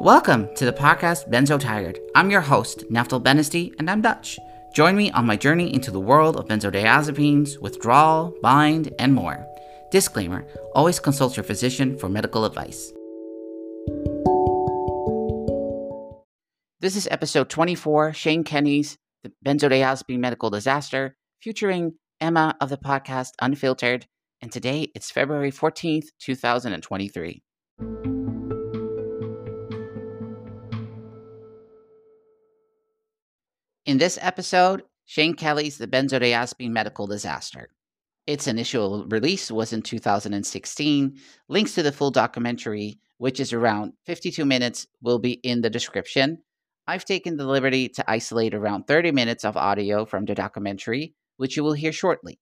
Welcome to the podcast Benzo Tired. I'm your host, Naftal Benesty, and I'm Dutch. Join me on my journey into the world of benzodiazepines, withdrawal, bind, and more. Disclaimer always consult your physician for medical advice. This is episode 24, Shane Kenny's The Benzodiazepine Medical Disaster, featuring Emma of the podcast Unfiltered, and today it's February 14th, 2023. In this episode, Shane Kelly's The Benzodiazepine Medical Disaster. Its initial release was in 2016. Links to the full documentary, which is around 52 minutes, will be in the description. I've taken the liberty to isolate around 30 minutes of audio from the documentary, which you will hear shortly.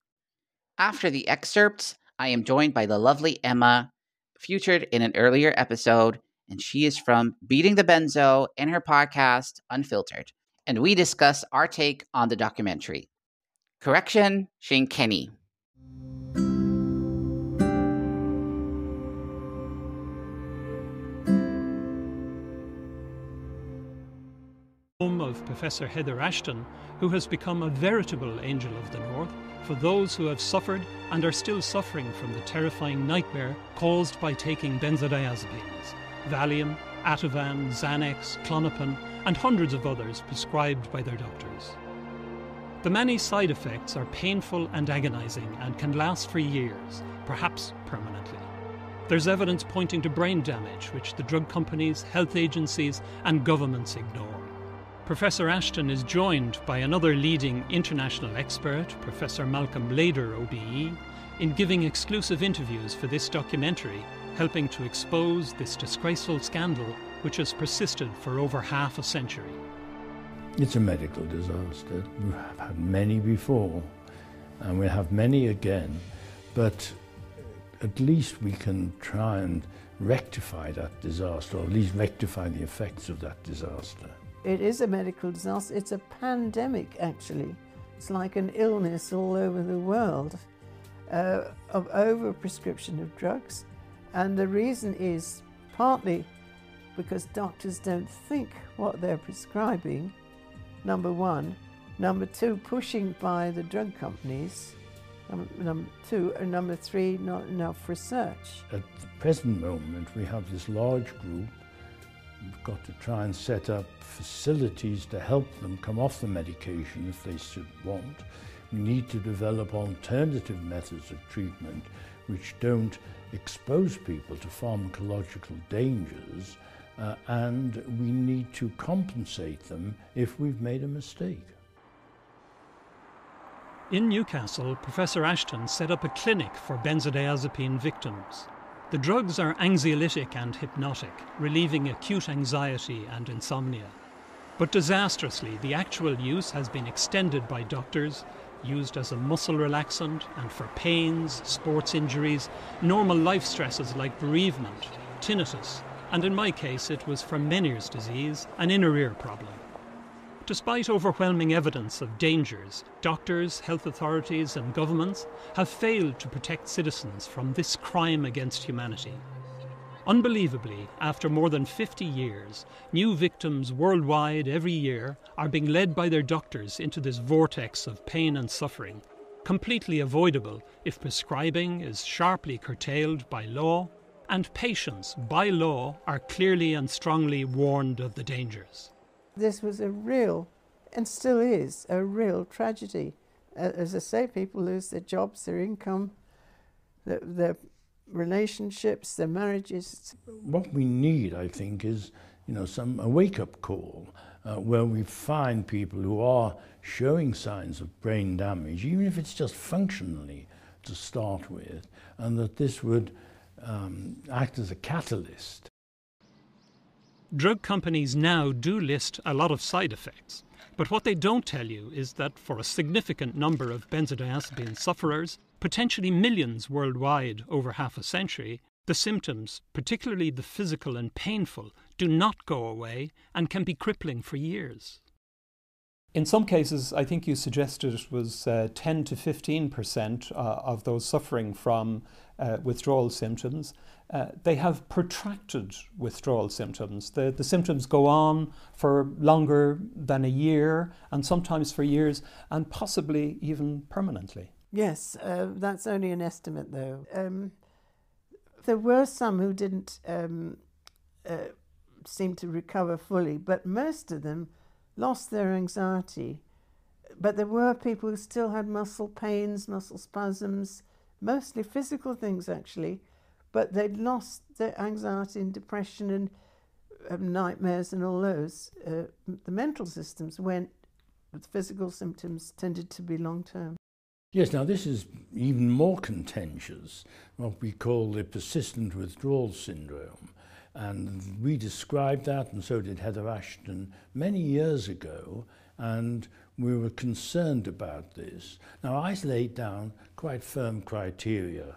After the excerpts, I am joined by the lovely Emma, featured in an earlier episode, and she is from Beating the Benzo and her podcast, Unfiltered and we discuss our take on the documentary. Correction, Shane Kenny. Home of Professor Heather Ashton, who has become a veritable angel of the North for those who have suffered and are still suffering from the terrifying nightmare caused by taking benzodiazepines, Valium, Ativan, Xanax, Klonopin, and hundreds of others prescribed by their doctors. The many side effects are painful and agonizing and can last for years, perhaps permanently. There's evidence pointing to brain damage, which the drug companies, health agencies, and governments ignore. Professor Ashton is joined by another leading international expert, Professor Malcolm Lader, OBE, in giving exclusive interviews for this documentary helping to expose this disgraceful scandal which has persisted for over half a century. It's a medical disaster. We have had many before, and we have many again, but at least we can try and rectify that disaster, or at least rectify the effects of that disaster. It is a medical disaster. It's a pandemic, actually. It's like an illness all over the world uh, of overprescription of drugs and the reason is partly because doctors don't think what they're prescribing, number one. Number two, pushing by the drug companies. Number, number two, and number three, not enough research. At the present moment, we have this large group. We've got to try and set up facilities to help them come off the medication if they should want. We need to develop alternative methods of treatment which don't expose people to pharmacological dangers uh, and we need to compensate them if we've made a mistake. In Newcastle, Professor Ashton set up a clinic for benzodiazepine victims. The drugs are anxiolytic and hypnotic, relieving acute anxiety and insomnia. But disastrously, the actual use has been extended by doctors used as a muscle relaxant and for pains, sports injuries, normal life stresses like bereavement, tinnitus, and in my case it was from Meniere's disease, an inner ear problem. Despite overwhelming evidence of dangers, doctors, health authorities, and governments have failed to protect citizens from this crime against humanity. Unbelievably, after more than 50 years, new victims worldwide every year are being led by their doctors into this vortex of pain and suffering, completely avoidable if prescribing is sharply curtailed by law and patients, by law, are clearly and strongly warned of the dangers. This was a real, and still is, a real tragedy. As I say, people lose their jobs, their income, their, their relationships, their marriages. What we need, I think, is you know some a wake-up call uh, where we find people who are showing signs of brain damage, even if it's just functionally to start with, and that this would um, act as a catalyst. Drug companies now do list a lot of side effects, but what they don't tell you is that for a significant number of benzodiazepine sufferers, potentially millions worldwide over half a century, the symptoms, particularly the physical and painful, do not go away and can be crippling for years. In some cases, I think you suggested it was uh, 10 to 15 percent uh, of those suffering from uh, withdrawal symptoms. Uh, they have protracted withdrawal symptoms. The, the symptoms go on for longer than a year and sometimes for years and possibly even permanently. Yes, uh, that's only an estimate though. Um, there were some who didn't um, uh, seem to recover fully, but most of them lost their anxiety. But there were people who still had muscle pains, muscle spasms, mostly physical things actually, but they'd lost their anxiety and depression and um, nightmares and all those. Uh, the mental systems went, but the physical symptoms tended to be long term. Yes, now this is even more contentious, what we call the persistent withdrawal syndrome. And we described that, and so did Heather Ashton, many years ago, and we were concerned about this. Now, I laid down quite firm criteria.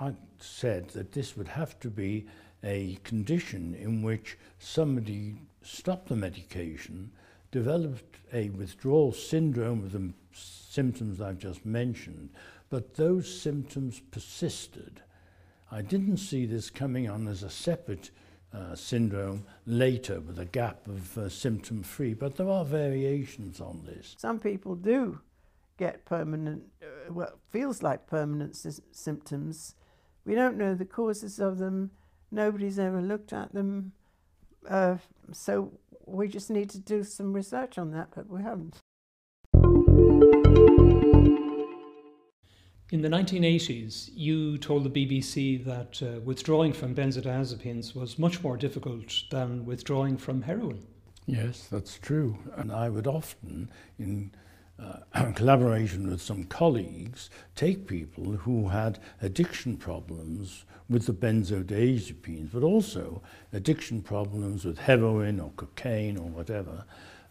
I said that this would have to be a condition in which somebody stopped the medication, developed a withdrawal syndrome of the symptoms I've just mentioned, but those symptoms persisted. I didn't see this coming on as a separate uh, syndrome later with a gap of uh, symptom free, but there are variations on this. Some people do get permanent, uh, well, feels like permanent symptoms. We don't know the causes of them, nobody's ever looked at them, uh, so we just need to do some research on that, but we haven't. In the 1980s, you told the BBC that uh, withdrawing from benzodiazepines was much more difficult than withdrawing from heroin. Yes, that's true. And I would often, in uh, collaboration with some colleagues, take people who had addiction problems with the benzodiazepines, but also addiction problems with heroin or cocaine or whatever,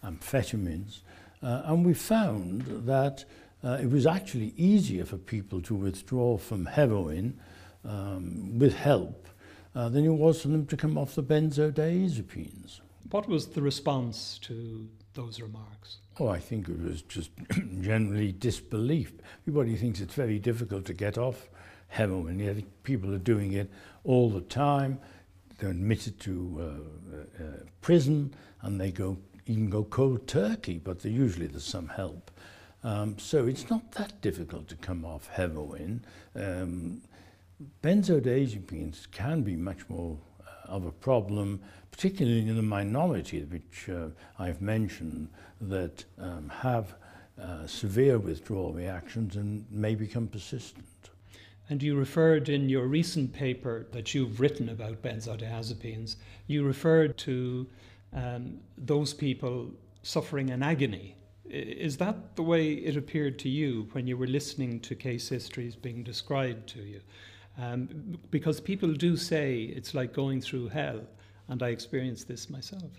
amphetamines. Uh, and we found that uh, it was actually easier for people to withdraw from heroin um, with help uh, than it was for them to come off the benzodiazepines. What was the response to those remarks? Oh, I think it was just generally disbelief. Everybody thinks it's very difficult to get off heroin. Yet people are doing it all the time. They're admitted to uh, uh, uh prison and they go even go cold turkey, but usually there's some help. Um, so it's not that difficult to come off heroin. Um, benzodiazepines can be much more of a problem, particularly in the minority, which uh, I've mentioned, that um, have uh, severe withdrawal reactions and may become persistent. And you referred in your recent paper that you've written about benzodiazepines, you referred to um, those people suffering an agony is that the way it appeared to you when you were listening to case histories being described to you? Um, because people do say it's like going through hell, and I experienced this myself.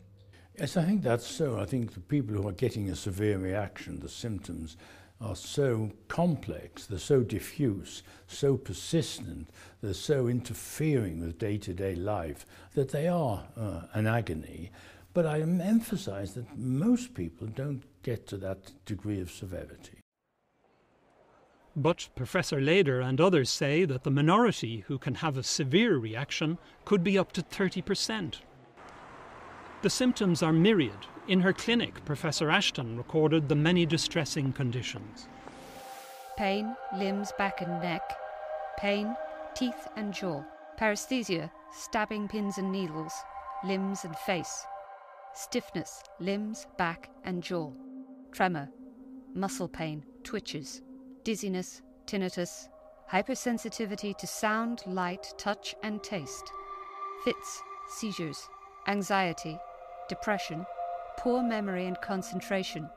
Yes, I think that's so. I think the people who are getting a severe reaction, the symptoms, are so complex, they're so diffuse, so persistent, they're so interfering with day-to-day -day life that they are uh, an agony. But I emphasize that most people don't get to that degree of severity. But Professor Lader and others say that the minority who can have a severe reaction could be up to 30%. The symptoms are myriad. In her clinic, Professor Ashton recorded the many distressing conditions. Pain, limbs, back and neck, pain, teeth and jaw, paresthesia, stabbing pins and needles, limbs and face, stiffness, limbs, back and jaw. Tremor, muscle pain, twitches, dizziness, tinnitus, hypersensitivity to sound, light, touch, and taste, fits, seizures, anxiety, depression, poor memory and concentration,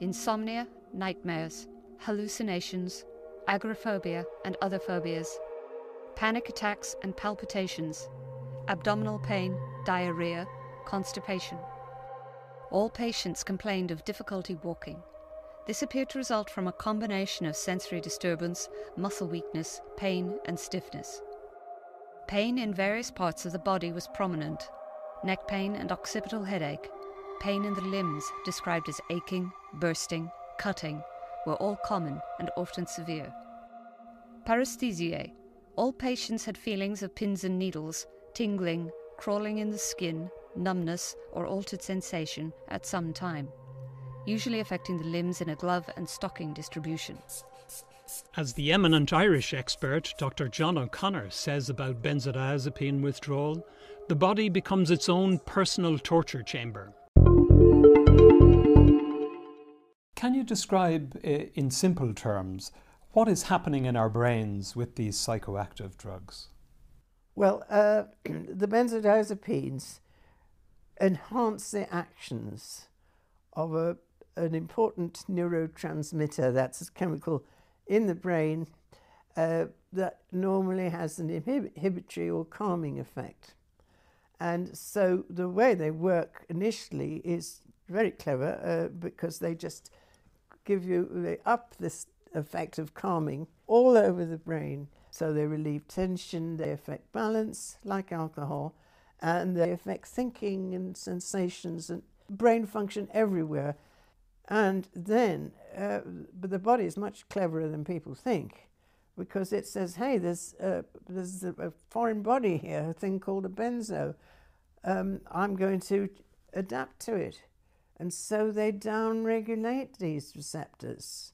insomnia, nightmares, hallucinations, agoraphobia and other phobias, panic attacks and palpitations, abdominal pain, diarrhea, constipation. All patients complained of difficulty walking. This appeared to result from a combination of sensory disturbance, muscle weakness, pain, and stiffness. Pain in various parts of the body was prominent neck pain and occipital headache, pain in the limbs, described as aching, bursting, cutting, were all common and often severe. Paresthesiae. All patients had feelings of pins and needles, tingling, crawling in the skin, numbness, or altered sensation at some time, usually affecting the limbs in a glove and stocking distribution. As the eminent Irish expert Dr. John O'Connor says about benzodiazepine withdrawal, the body becomes its own personal torture chamber. Can you describe uh, in simple terms what is happening in our brains with these psychoactive drugs? Well, uh, the benzodiazepines enhance the actions of a, an important neurotransmitter that's a chemical in the brain uh, that normally has an inhibitory or calming effect. And so the way they work initially is very clever uh, because they just give you, they up this effect of calming all over the brain. So they relieve tension, they affect balance, like alcohol, and they affect thinking and sensations and brain function everywhere. And then, uh, but the body is much cleverer than people think because it says, hey, there's, uh, there's a, foreign body here, a thing called a benzo. Um, I'm going to adapt to it. And so they downregulate these receptors.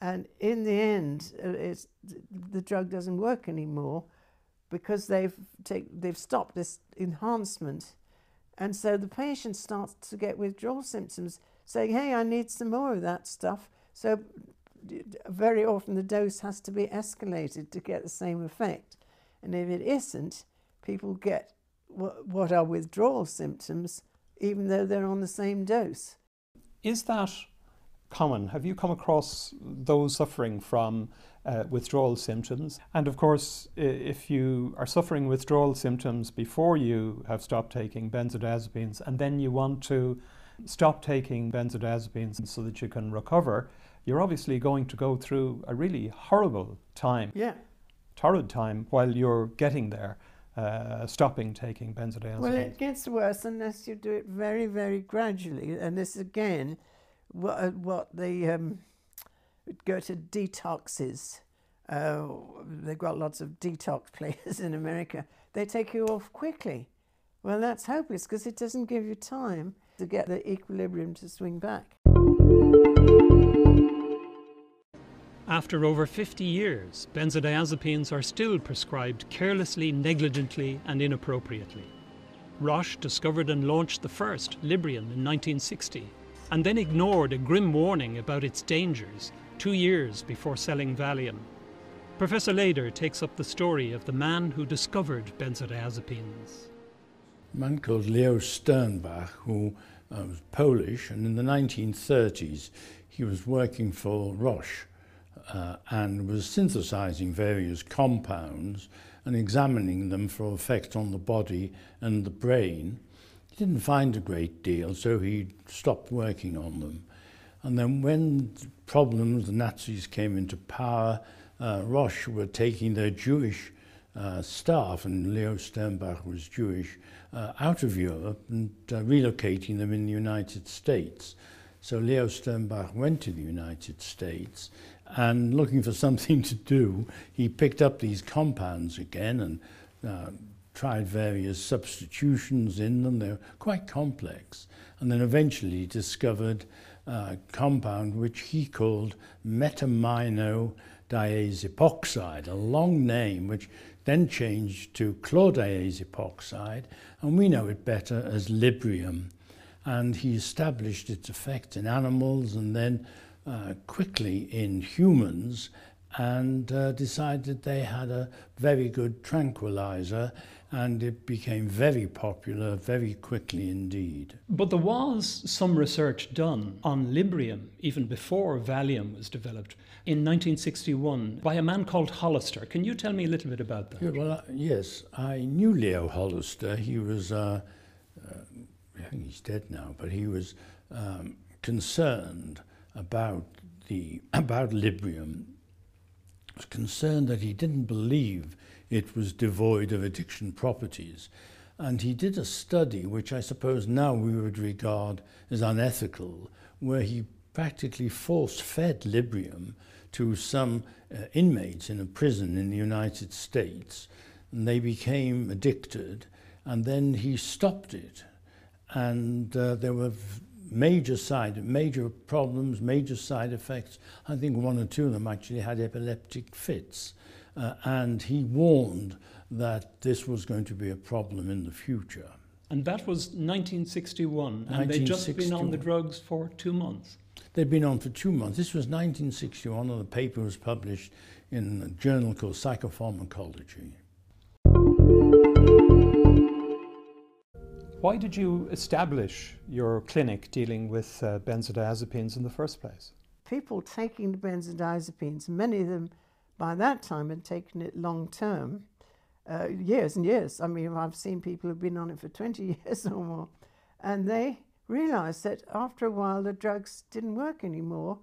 And in the end, uh, it's, the drug doesn't work anymore because they've, take, they've stopped this enhancement. And so the patient starts to get withdrawal symptoms, saying, hey, I need some more of that stuff. So very often the dose has to be escalated to get the same effect. And if it isn't, people get what are withdrawal symptoms even though they're on the same dose. Is that common? Have you come across those suffering from uh, withdrawal symptoms? And of course, if you are suffering withdrawal symptoms before you have stopped taking benzodiazepines and then you want to stop taking benzodiazepines so that you can recover, you're obviously going to go through a really horrible time. Yeah. Torrid time while you're getting there uh, stopping taking benzodiazepines? Well, it gets worse unless you do it very, very gradually. And this again, what, uh, what the um, go to detoxes. Uh, they've got lots of detox places in America. They take you off quickly. Well, that's hopeless because it doesn't give you time to get the equilibrium to swing back. After over 50 years, benzodiazepines are still prescribed carelessly, negligently, and inappropriately. Roche discovered and launched the first, Librium, in 1960, and then ignored a grim warning about its dangers two years before selling Valium. Professor Lader takes up the story of the man who discovered benzodiazepines. a man called Leo Sternbach, who uh, was Polish, and in the 1930s he was working for Roche uh, and was synthesizing various compounds and examining them for effect on the body and the brain. He didn't find a great deal, so he stopped working on them. And then when the problems, the Nazis came into power, uh, Roche were taking their Jewish uh, staff, and Leo Sternbach was Jewish, uh, out of Europe and uh, relocating them in the United States. So Leo Sternbach went to the United States and looking for something to do, he picked up these compounds again and uh, tried various substitutions in them. They were quite complex. And then eventually discovered uh, a compound which he called metamino diazepoxide, a long name which then changed to claudase epoxide, and we know it better as Librium. And he established its effect in animals and then uh, quickly in humans and uh, decided they had a very good tranquilizer and it became very popular very quickly indeed. But there was some research done on Librium even before Valium was developed in 1961 by a man called Hollister. Can you tell me a little bit about that? Yeah, well, uh, yes, I knew Leo Hollister. He was, uh, uh I think he's dead now, but he was um, concerned about the about Librium was concerned that he didn't believe it was devoid of addiction properties. And he did a study, which I suppose now we would regard as unethical, where he practically force fed Librium to some uh, inmates in a prison in the United States. And they became addicted, and then he stopped it. And uh, there were major side, major problems, major side effects. I think one or two of them actually had epileptic fits. Uh, and he warned that this was going to be a problem in the future. And that was 1961, and they'd just been on the drugs for two months. They'd been on for two months. This was 1961, and the paper was published in a journal called Psychopharmacology. Why did you establish your clinic dealing with uh, benzodiazepines in the first place? People taking the benzodiazepines, many of them by that time had taken it long term, uh, years and years. I mean, I've seen people who've been on it for 20 years or more, and they realized that after a while the drugs didn't work anymore.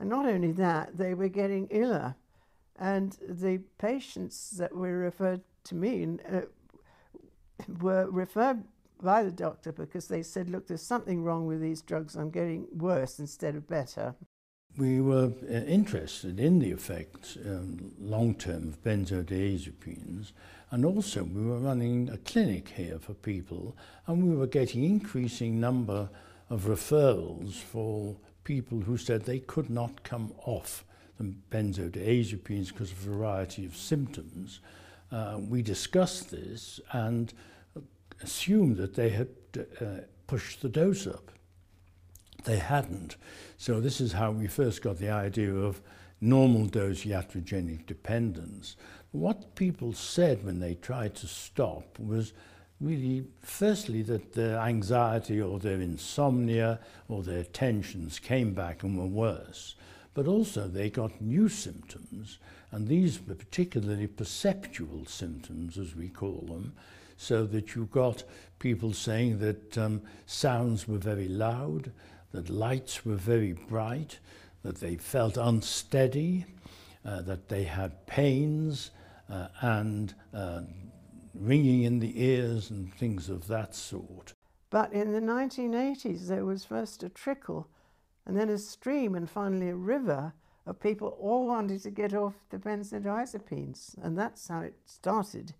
And not only that, they were getting iller. And the patients that were referred to me uh, were referred by the doctor because they said, look, there's something wrong with these drugs. I'm getting worse instead of better. we were uh, interested in the effects um, long term of benzodiazepines and also we were running a clinic here for people and we were getting increasing number of referrals for people who said they could not come off the benzodiazepines because of a variety of symptoms. Uh, we discussed this and assumed that they had uh, pushed the dose up. They hadn't. So this is how we first got the idea of normal dose iatrogenic dependence. What people said when they tried to stop was really, firstly, that their anxiety or their insomnia or their tensions came back and were worse. But also they got new symptoms, and these were particularly perceptual symptoms, as we call them, so that you got people saying that um, sounds were very loud, that lights were very bright, that they felt unsteady, uh, that they had pains uh, and uh, ringing in the ears and things of that sort. But in the 1980s, there was first a trickle and then a stream and finally a river of people all wanting to get off the benzodiazepines. And that's how it started.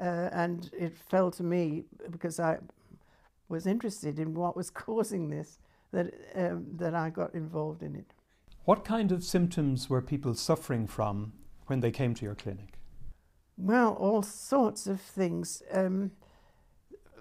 Uh, and it fell to me because I was interested in what was causing this that, um, that I got involved in it. What kind of symptoms were people suffering from when they came to your clinic? Well, all sorts of things. Um,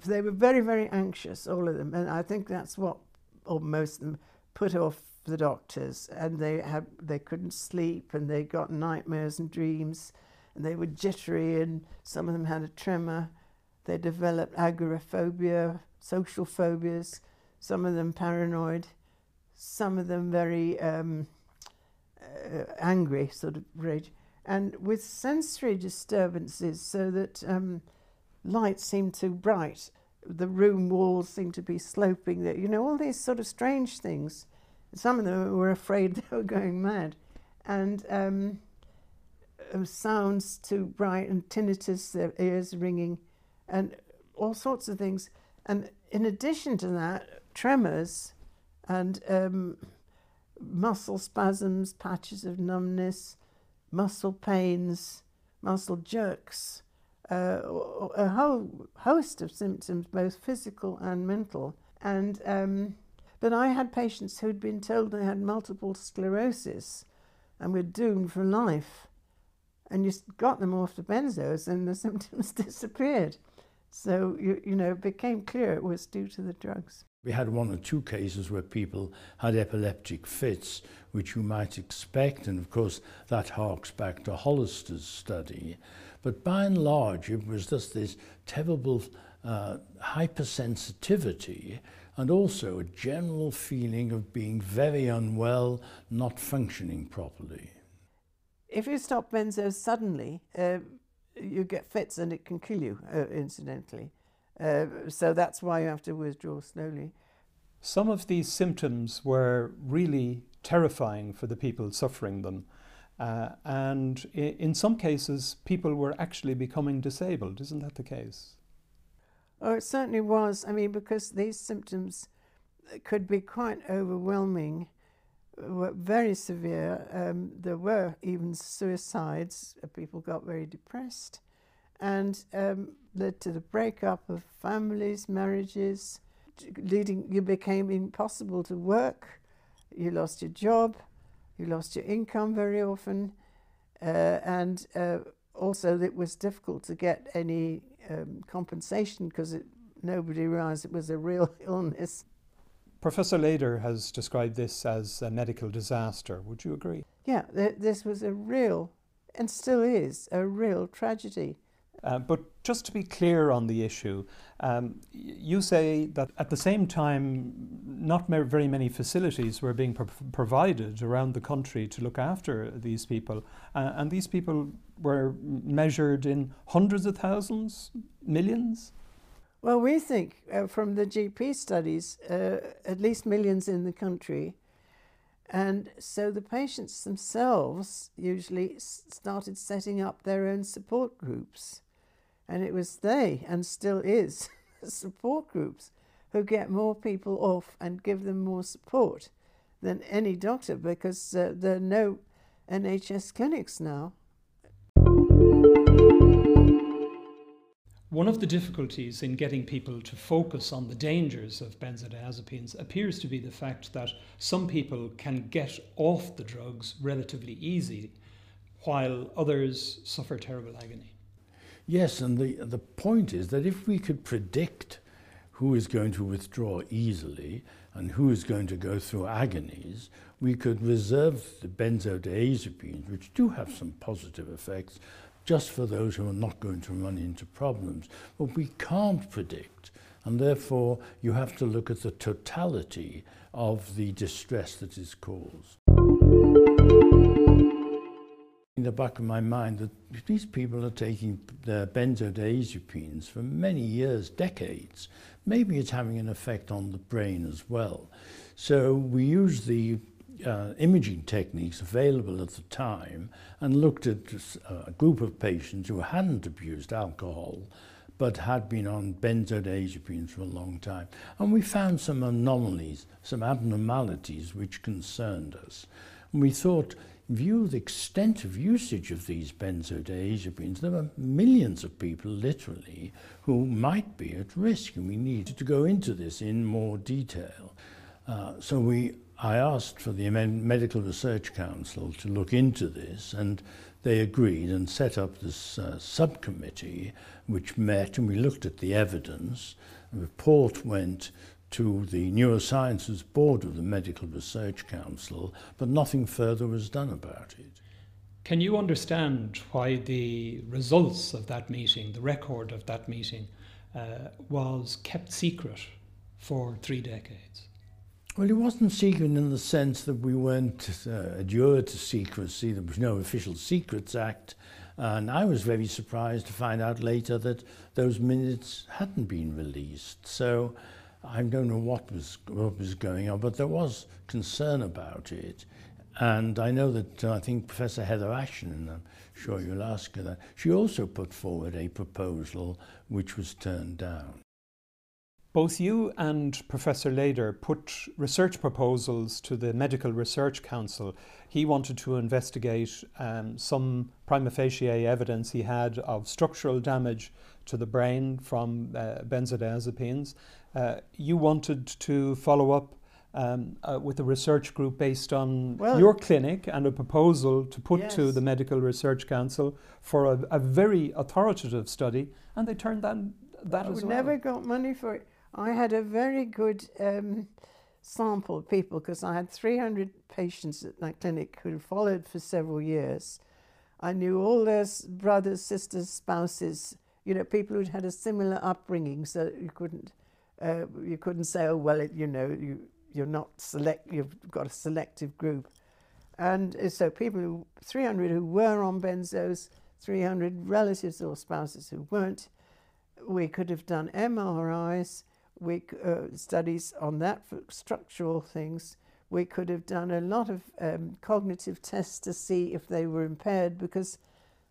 they were very, very anxious, all of them, and I think that's what, or most of them, put off the doctors. And they had, they couldn't sleep, and they got nightmares and dreams, and they were jittery, and some of them had a tremor. They developed agoraphobia, social phobias, some of them paranoid, some of them very um, uh, angry, sort of rage, and with sensory disturbances, so that um, light seemed too bright, the room walls seemed to be sloping. There, you know, all these sort of strange things. Some of them were afraid they were going mad, and um, uh, sounds too bright and tinnitus, their ears ringing, and all sorts of things. And in addition to that, tremors and um, muscle spasms, patches of numbness, muscle pains, muscle jerks, uh, a whole host of symptoms, both physical and mental. And um, but I had patients who'd been told they had multiple sclerosis and were doomed for life. And you got them off the benzos, and the symptoms disappeared. So you you know it became clear it was due to the drugs. We had one or two cases where people had epileptic fits, which you might expect, and of course that harks back to Hollister's study. But by and large, it was just this terrible uh, hypersensitivity and also a general feeling of being very unwell, not functioning properly. If you stop benzos suddenly, uh, you get fits and it can kill you, uh, incidentally. Uh, so that's why you have to withdraw slowly. Some of these symptoms were really terrifying for the people suffering them. Uh, and in some cases, people were actually becoming disabled. Isn't that the case? Oh, it certainly was. I mean, because these symptoms could be quite overwhelming, were very severe. Um, there were even suicides. People got very depressed, and um, led to the breakup of families, marriages, leading. You became impossible to work. You lost your job. You lost your income very often, uh, and uh, also it was difficult to get any um, compensation because nobody realized it was a real illness. Professor Lader has described this as a medical disaster. Would you agree? Yeah, th- this was a real, and still is, a real tragedy. Uh, but just to be clear on the issue, um, you say that at the same time, not very many facilities were being pro- provided around the country to look after these people. Uh, and these people were measured in hundreds of thousands, millions? Well, we think uh, from the GP studies, uh, at least millions in the country. And so the patients themselves usually started setting up their own support groups. And it was they, and still is, support groups who get more people off and give them more support than any doctor because uh, there are no NHS clinics now. One of the difficulties in getting people to focus on the dangers of benzodiazepines appears to be the fact that some people can get off the drugs relatively easily, while others suffer terrible agony. Yes, and the, the point is that if we could predict who is going to withdraw easily and who is going to go through agonies, we could reserve the benzodiazepines, which do have some positive effects, just for those who are not going to run into problems. But we can't predict, and therefore you have to look at the totality of the distress that is caused in the back of my mind that these people are taking their benzodiazepines for many years, decades. Maybe it's having an effect on the brain as well. So we used the uh, imaging techniques available at the time and looked at uh, a group of patients who hadn't abused alcohol but had been on benzodiazepines for a long time. And we found some anomalies, some abnormalities which concerned us. And we thought view the extent of usage of these benzodiazepines, there are millions of people, literally, who might be at risk, and we need to go into this in more detail. Uh, so we, I asked for the Medical Research Council to look into this, and they agreed and set up this uh, subcommittee, which met, and we looked at the evidence. A report went to the Neurosciences Board of the Medical Research Council, but nothing further was done about it. Can you understand why the results of that meeting, the record of that meeting, uh, was kept secret for three decades? Well, it wasn't secret in the sense that we weren't uh, adjured to secrecy. There was no Official Secrets Act. And I was very surprised to find out later that those minutes hadn't been released. So I don't know what was, what was going on, but there was concern about it. And I know that uh, I think Professor Heather Ashton, and I'm sure you'll ask her that, she also put forward a proposal which was turned down. Both you and Professor Lader put research proposals to the Medical Research Council. He wanted to investigate um, some prima facie evidence he had of structural damage to the brain from uh, benzodiazepines. Uh, you wanted to follow up um, uh, with a research group based on well, your clinic and a proposal to put yes. to the Medical Research Council for a, a, very authoritative study, and they turned that that I as well. We never got money for it. I had a very good um, sample of people because I had 300 patients at my clinic who followed for several years. I knew all their brothers, sisters, spouses, you know, people who'd had a similar upbringing, so you couldn't uh, you couldn't say, oh well, it, you know, you you're not select, you've got a selective group, and so people who 300 who were on benzos, 300 relatives or spouses who weren't. We could have done MRIs, we uh, studies on that for structural things. We could have done a lot of um, cognitive tests to see if they were impaired because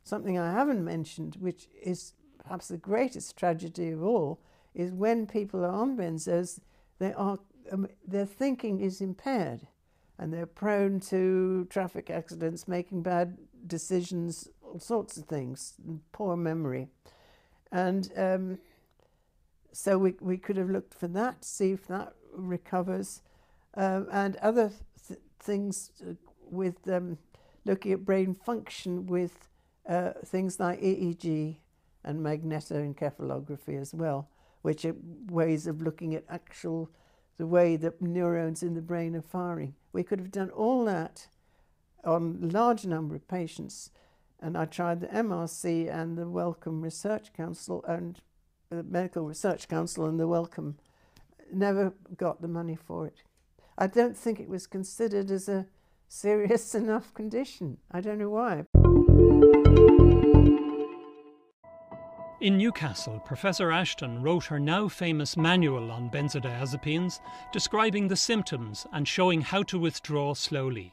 something I haven't mentioned, which is perhaps the greatest tragedy of all, is when people are on benzos, they are, um, their thinking is impaired and they're prone to traffic accidents, making bad decisions, all sorts of things, poor memory. And um, so we, we could have looked for that, see if that recovers, um, and other th things uh, with um, looking at brain function with uh, things like EEG and magnetoencephalography as well, which are ways of looking at actual the way that neurons in the brain are firing. We could have done all that on a large number of patients, and I tried the MRC and the Wellcome Research Council and the Medical Research Council and the Wellcome never got the money for it. I don't think it was considered as a serious enough condition. I don't know why. In Newcastle, Professor Ashton wrote her now famous manual on benzodiazepines, describing the symptoms and showing how to withdraw slowly.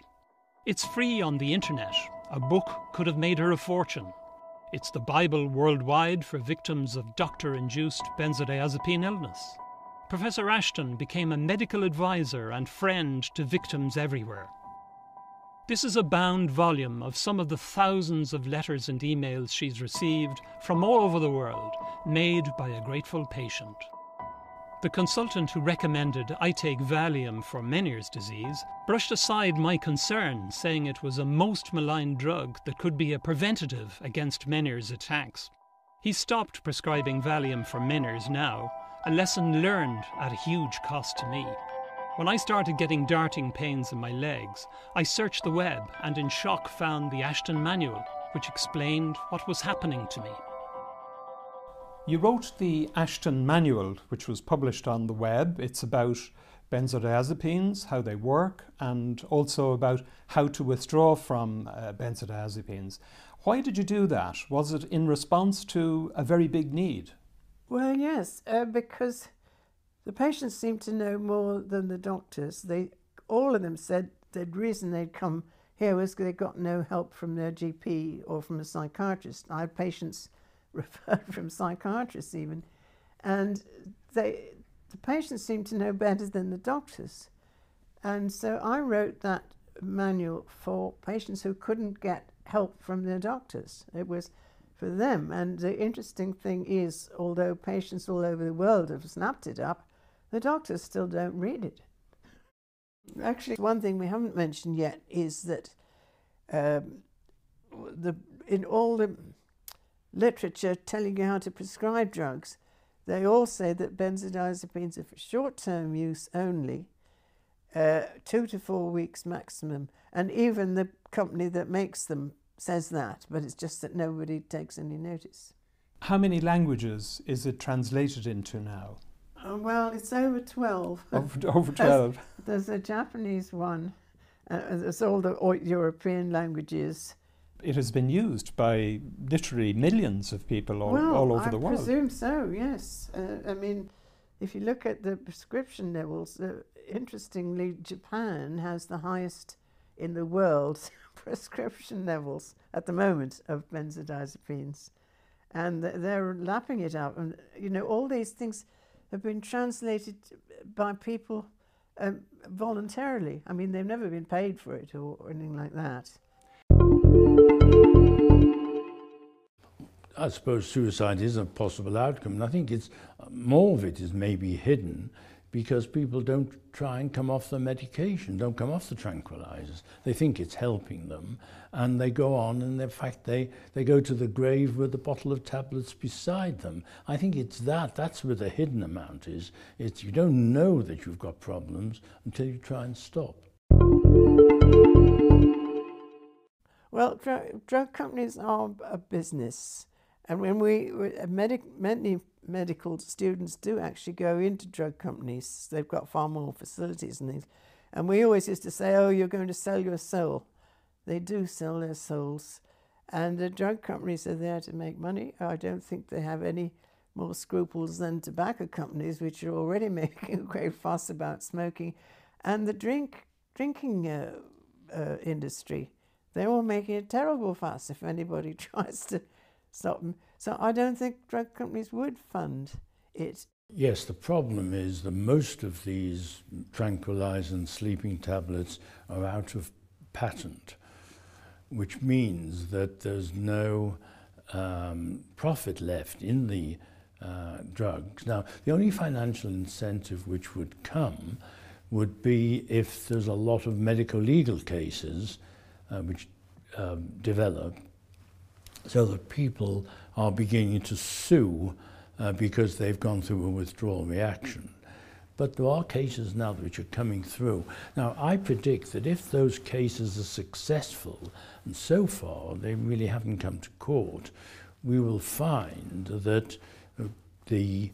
It's free on the internet. A book could have made her a fortune. It's the Bible worldwide for victims of doctor induced benzodiazepine illness. Professor Ashton became a medical advisor and friend to victims everywhere. This is a bound volume of some of the thousands of letters and emails she's received from all over the world, made by a grateful patient. The consultant who recommended I take Valium for Meniere's disease brushed aside my concern, saying it was a most maligned drug that could be a preventative against Meniere's attacks. He stopped prescribing Valium for Meniere's now, a lesson learned at a huge cost to me. When I started getting darting pains in my legs, I searched the web and in shock found the Ashton Manual, which explained what was happening to me. You wrote the Ashton Manual, which was published on the web. It's about benzodiazepines, how they work, and also about how to withdraw from uh, benzodiazepines. Why did you do that? Was it in response to a very big need? Well, yes, uh, because the patients seemed to know more than the doctors. They, all of them said the reason they'd come here was they got no help from their GP or from a psychiatrist. I had patients referred from psychiatrists even, and they, the patients seemed to know better than the doctors. And so I wrote that manual for patients who couldn't get help from their doctors. It was for them. And the interesting thing is, although patients all over the world have snapped it up, the doctors still don't read it. Actually, one thing we haven't mentioned yet is that um, the, in all the literature telling you how to prescribe drugs, they all say that benzodiazepines are for short-term use only, uh, two to four weeks maximum. And even the company that makes them says that, but it's just that nobody takes any notice. How many languages is it translated into now? Uh, well, it's over 12. Over, over 12. There's, there's, a Japanese one, uh, there's all the European languages. It has been used by literally millions of people all, well, all over I the world. I presume so, yes. Uh, I mean, if you look at the prescription levels, uh, interestingly, Japan has the highest in the world prescription levels at the moment of benzodiazepines. And they're lapping it up. And, you know, all these things have been translated by people um, voluntarily. I mean, they've never been paid for it or, or anything like that. I suppose suicide is a possible outcome. I think it's more of it is maybe hidden because people don't try and come off the medication, don't come off the tranquilizers. They think it's helping them and they go on and in fact they, they go to the grave with a bottle of tablets beside them. I think it's that, that's where the hidden amount is. It's you don't know that you've got problems until you try and stop. Well, dr drug companies are a business And when we, medic, many medical students do actually go into drug companies, they've got far more facilities and things. And we always used to say, oh, you're going to sell your soul. They do sell their souls. And the drug companies are there to make money. I don't think they have any more scruples than tobacco companies, which are already making a great fuss about smoking. And the drink drinking uh, uh, industry, they're all making a terrible fuss if anybody tries to So I don't think drug companies would fund it Yes, the problem is that most of these tranquilizers and sleeping tablets are out of patent, which means that there's no um, profit left in the uh, drugs. Now, the only financial incentive which would come would be if there's a lot of medical legal cases uh, which um, develop so that people are beginning to sue uh, because they've gone through a withdrawal reaction. But there are cases now which are coming through. Now, I predict that if those cases are successful, and so far they really haven't come to court, we will find that uh, the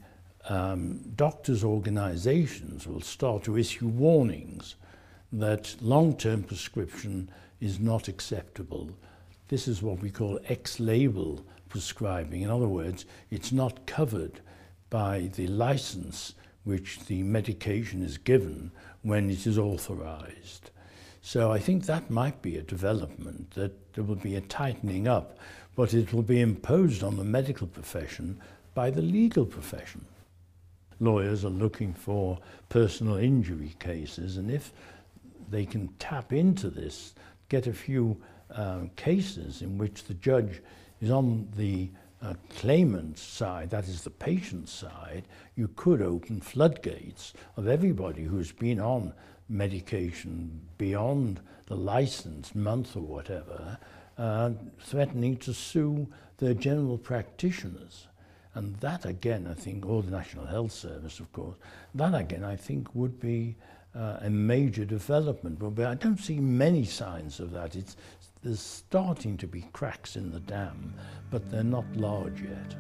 um, doctors' organizations will start to issue warnings that long-term prescription is not acceptable This is what we call ex-label prescribing. In other words, it's not covered by the license which the medication is given when it is authorized. So I think that might be a development, that there will be a tightening up, but it will be imposed on the medical profession by the legal profession. Lawyers are looking for personal injury cases, and if they can tap into this, get a few uh, cases in which the judge is on the uh, claimant's side, that is the patient's side, you could open floodgates of everybody who's been on medication beyond the license month or whatever, uh, threatening to sue their general practitioners. And that again, I think, or the National Health Service, of course, that again, I think, would be uh, a major development. But I don't see many signs of that. It's there's starting to be cracks in the dam, but they're not large yet.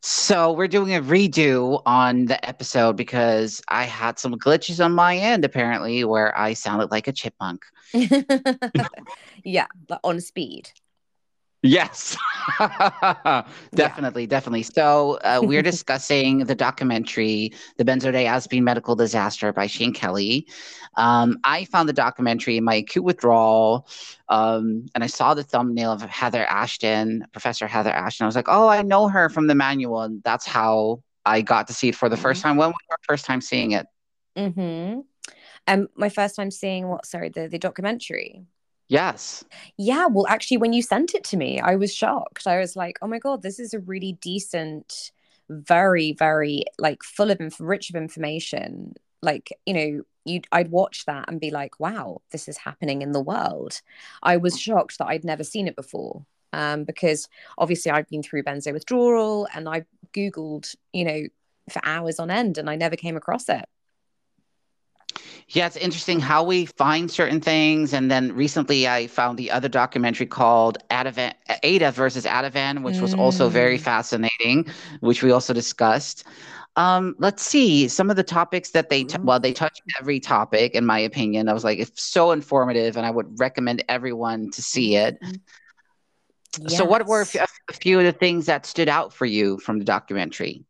So we're doing a redo on the episode because I had some glitches on my end apparently where I sounded like a chipmunk. yeah, but on speed. Yes, definitely, yeah. definitely. So uh, we're discussing the documentary, "The Benzodiazepine Medical Disaster" by Shane Kelly. Um, I found the documentary in my acute withdrawal, um, and I saw the thumbnail of Heather Ashton, Professor Heather Ashton. I was like, "Oh, I know her from the manual," and that's how I got to see it for the first mm-hmm. time. When was your first time seeing it? Mm-hmm. Um, my first time seeing what? Sorry, the the documentary. Yes. Yeah. Well, actually, when you sent it to me, I was shocked. I was like, oh my God, this is a really decent, very, very like full of, inf- rich of information. Like, you know, you'd, I'd watch that and be like, wow, this is happening in the world. I was shocked that I'd never seen it before. Um, because obviously I've been through benzo withdrawal and I Googled, you know, for hours on end and I never came across it. Yeah, it's interesting how we find certain things. And then recently I found the other documentary called Ativan, Ada versus Ativan, which mm. was also very mm. fascinating, which we also discussed. Um, let's see some of the topics that they, t- well, they touch every topic, in my opinion. I was like, it's so informative, and I would recommend everyone to see it. Yes. So, what were a few of the things that stood out for you from the documentary?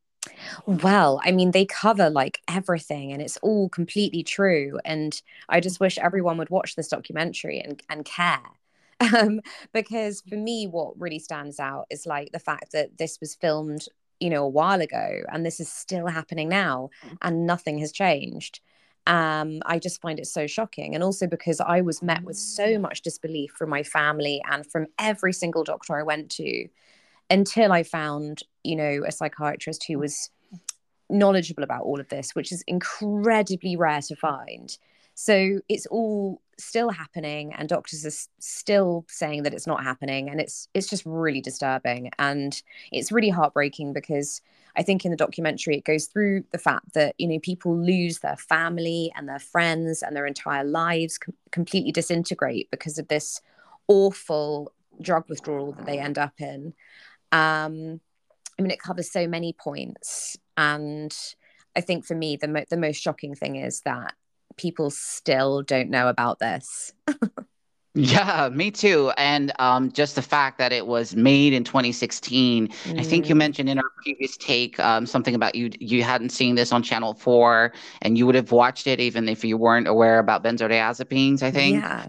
Well, I mean, they cover like everything and it's all completely true. And I just wish everyone would watch this documentary and, and care. Um, because for me, what really stands out is like the fact that this was filmed, you know, a while ago and this is still happening now and nothing has changed. Um, I just find it so shocking. And also because I was met with so much disbelief from my family and from every single doctor I went to until I found, you know, a psychiatrist who was knowledgeable about all of this, which is incredibly rare to find. So it's all still happening, and doctors are still saying that it's not happening, and it's it's just really disturbing, and it's really heartbreaking because I think in the documentary it goes through the fact that you know people lose their family and their friends and their entire lives com- completely disintegrate because of this awful drug withdrawal that they end up in. Um, I mean, it covers so many points, and I think for me, the mo- the most shocking thing is that people still don't know about this. Yeah, me too. And um, just the fact that it was made in 2016. Mm. I think you mm. mentioned in our previous take um, something about you you hadn't seen this on Channel Four, and you would have watched it even if you weren't aware about benzodiazepines. I think. Yeah.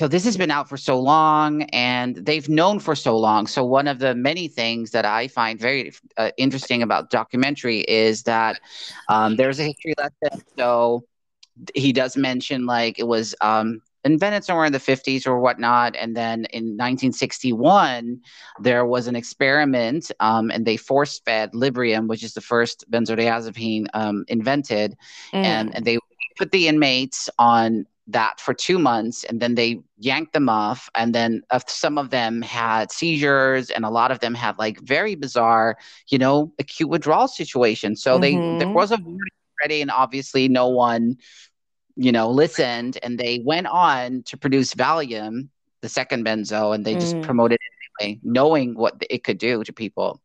So this has been out for so long and they've known for so long so one of the many things that i find very uh, interesting about documentary is that um, there's a history lesson so he does mention like it was um, invented somewhere in the 50s or whatnot. And then in 1961, there was an experiment um, and they force fed Librium, which is the first benzodiazepine um, invented. Mm. And, and they put the inmates on that for two months and then they yanked them off and then uh, some of them had seizures and a lot of them had like very bizarre you know acute withdrawal situations so mm-hmm. they there mm-hmm. was a warning ready and obviously no one you know, listened and they went on to produce Valium, the second benzo, and they just mm. promoted it anyway, knowing what it could do to people.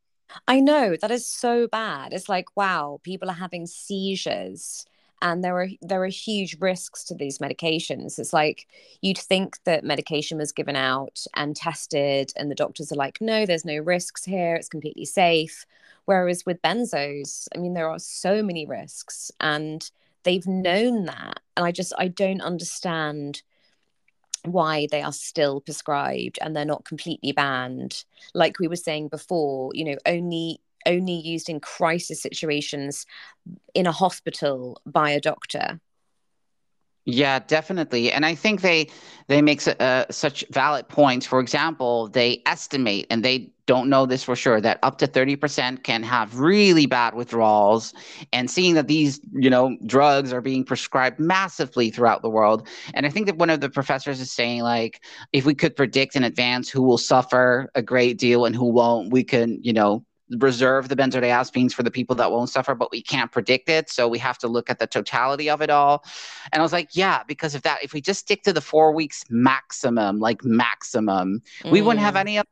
I know that is so bad. It's like, wow, people are having seizures and there are there are huge risks to these medications. It's like you'd think that medication was given out and tested and the doctors are like no there's no risks here. It's completely safe. Whereas with benzos i mean there are so many risks and they've known that. And i just i don't understand why they are still prescribed and they're not completely banned. Like we were saying before you know only only used in crisis situations in a hospital by a doctor yeah, definitely, and I think they they make uh, such valid points. For example, they estimate, and they don't know this for sure, that up to thirty percent can have really bad withdrawals. And seeing that these, you know, drugs are being prescribed massively throughout the world, and I think that one of the professors is saying like, if we could predict in advance who will suffer a great deal and who won't, we can, you know, reserve the benzodiazepines for the people that won't suffer, but we can't predict it. So we have to look at the totality of it all. And I was like, yeah, because if that, if we just stick to the four weeks maximum, like maximum, mm. we wouldn't have mm. any of